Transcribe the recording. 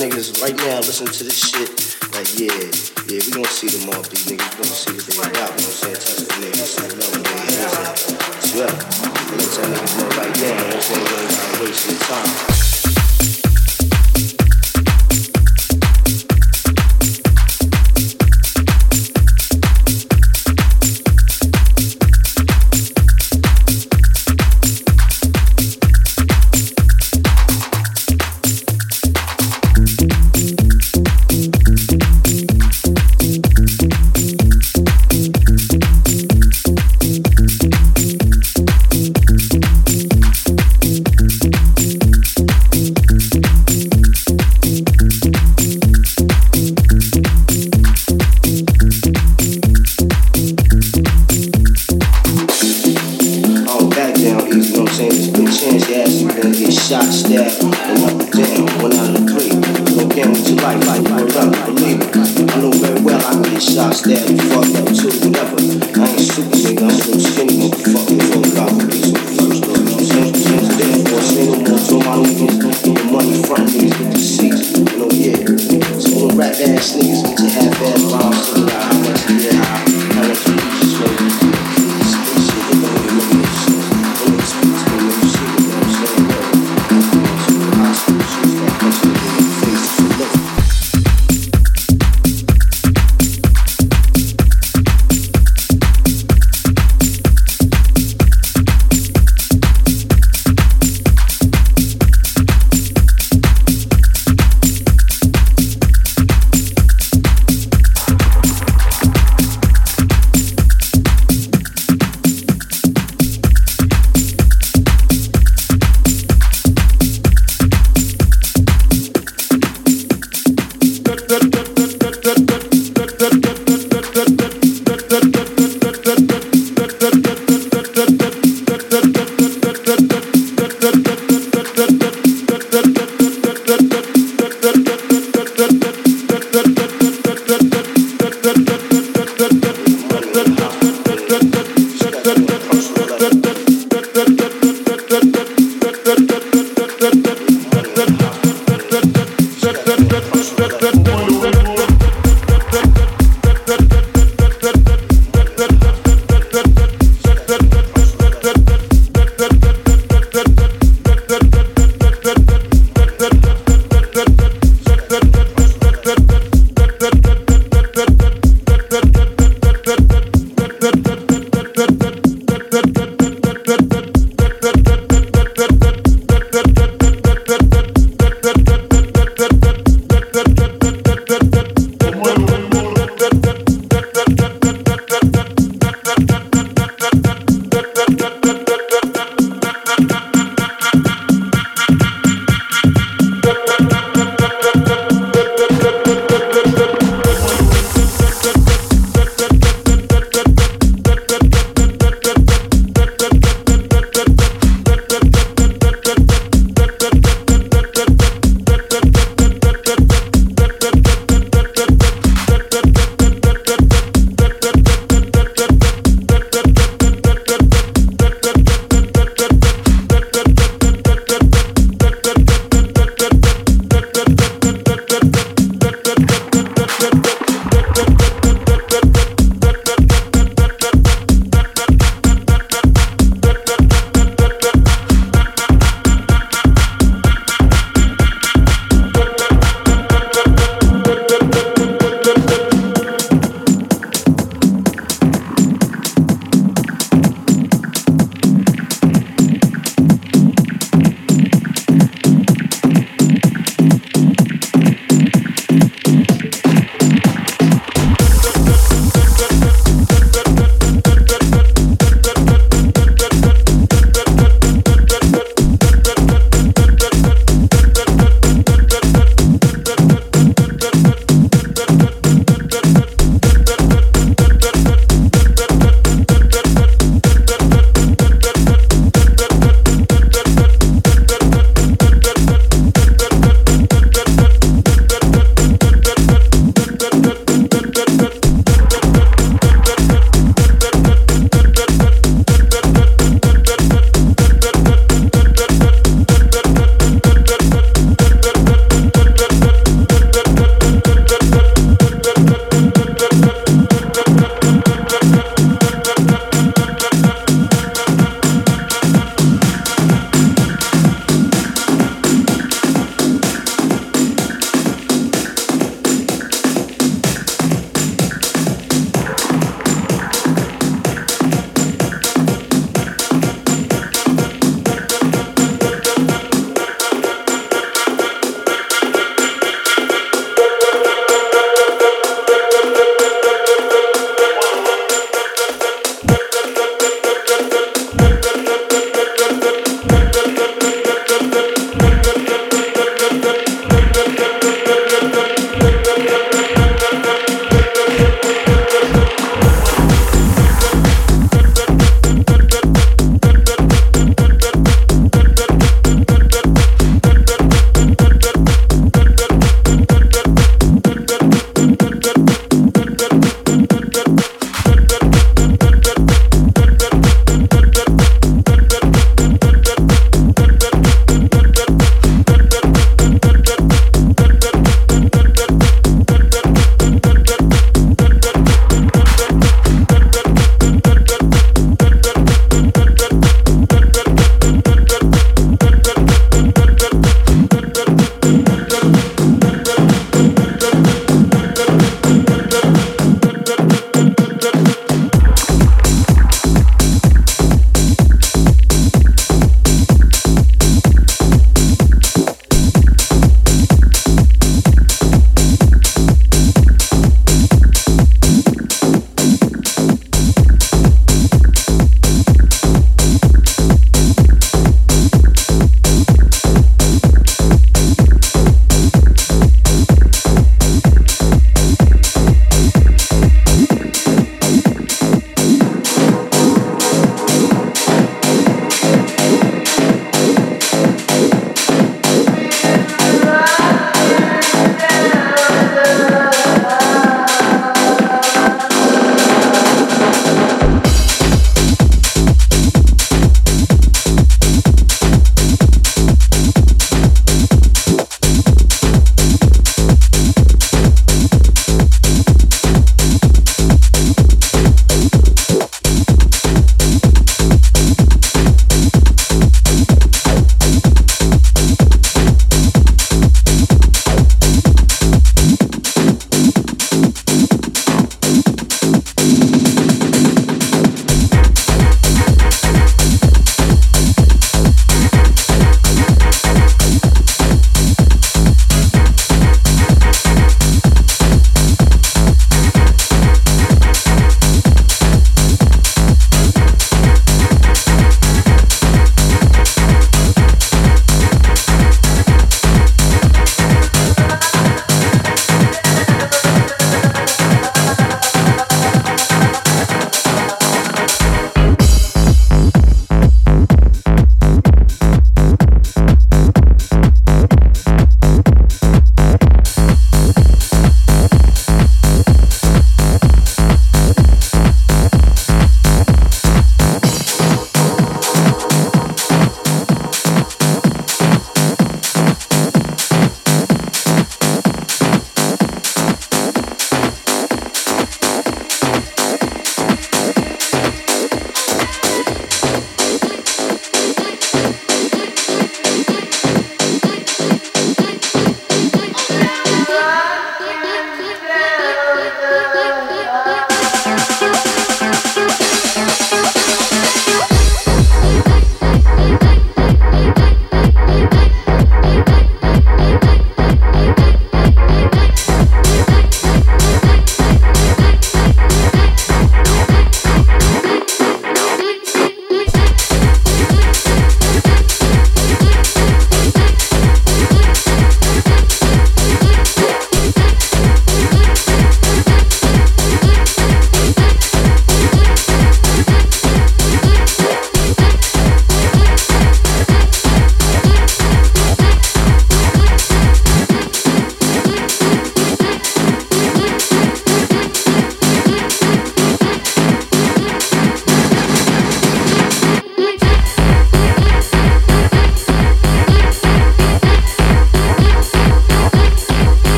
niggas right now listen to this shit, like, yeah, yeah, we gonna see them all, these niggas. We gonna see what they got. You know what I'm saying?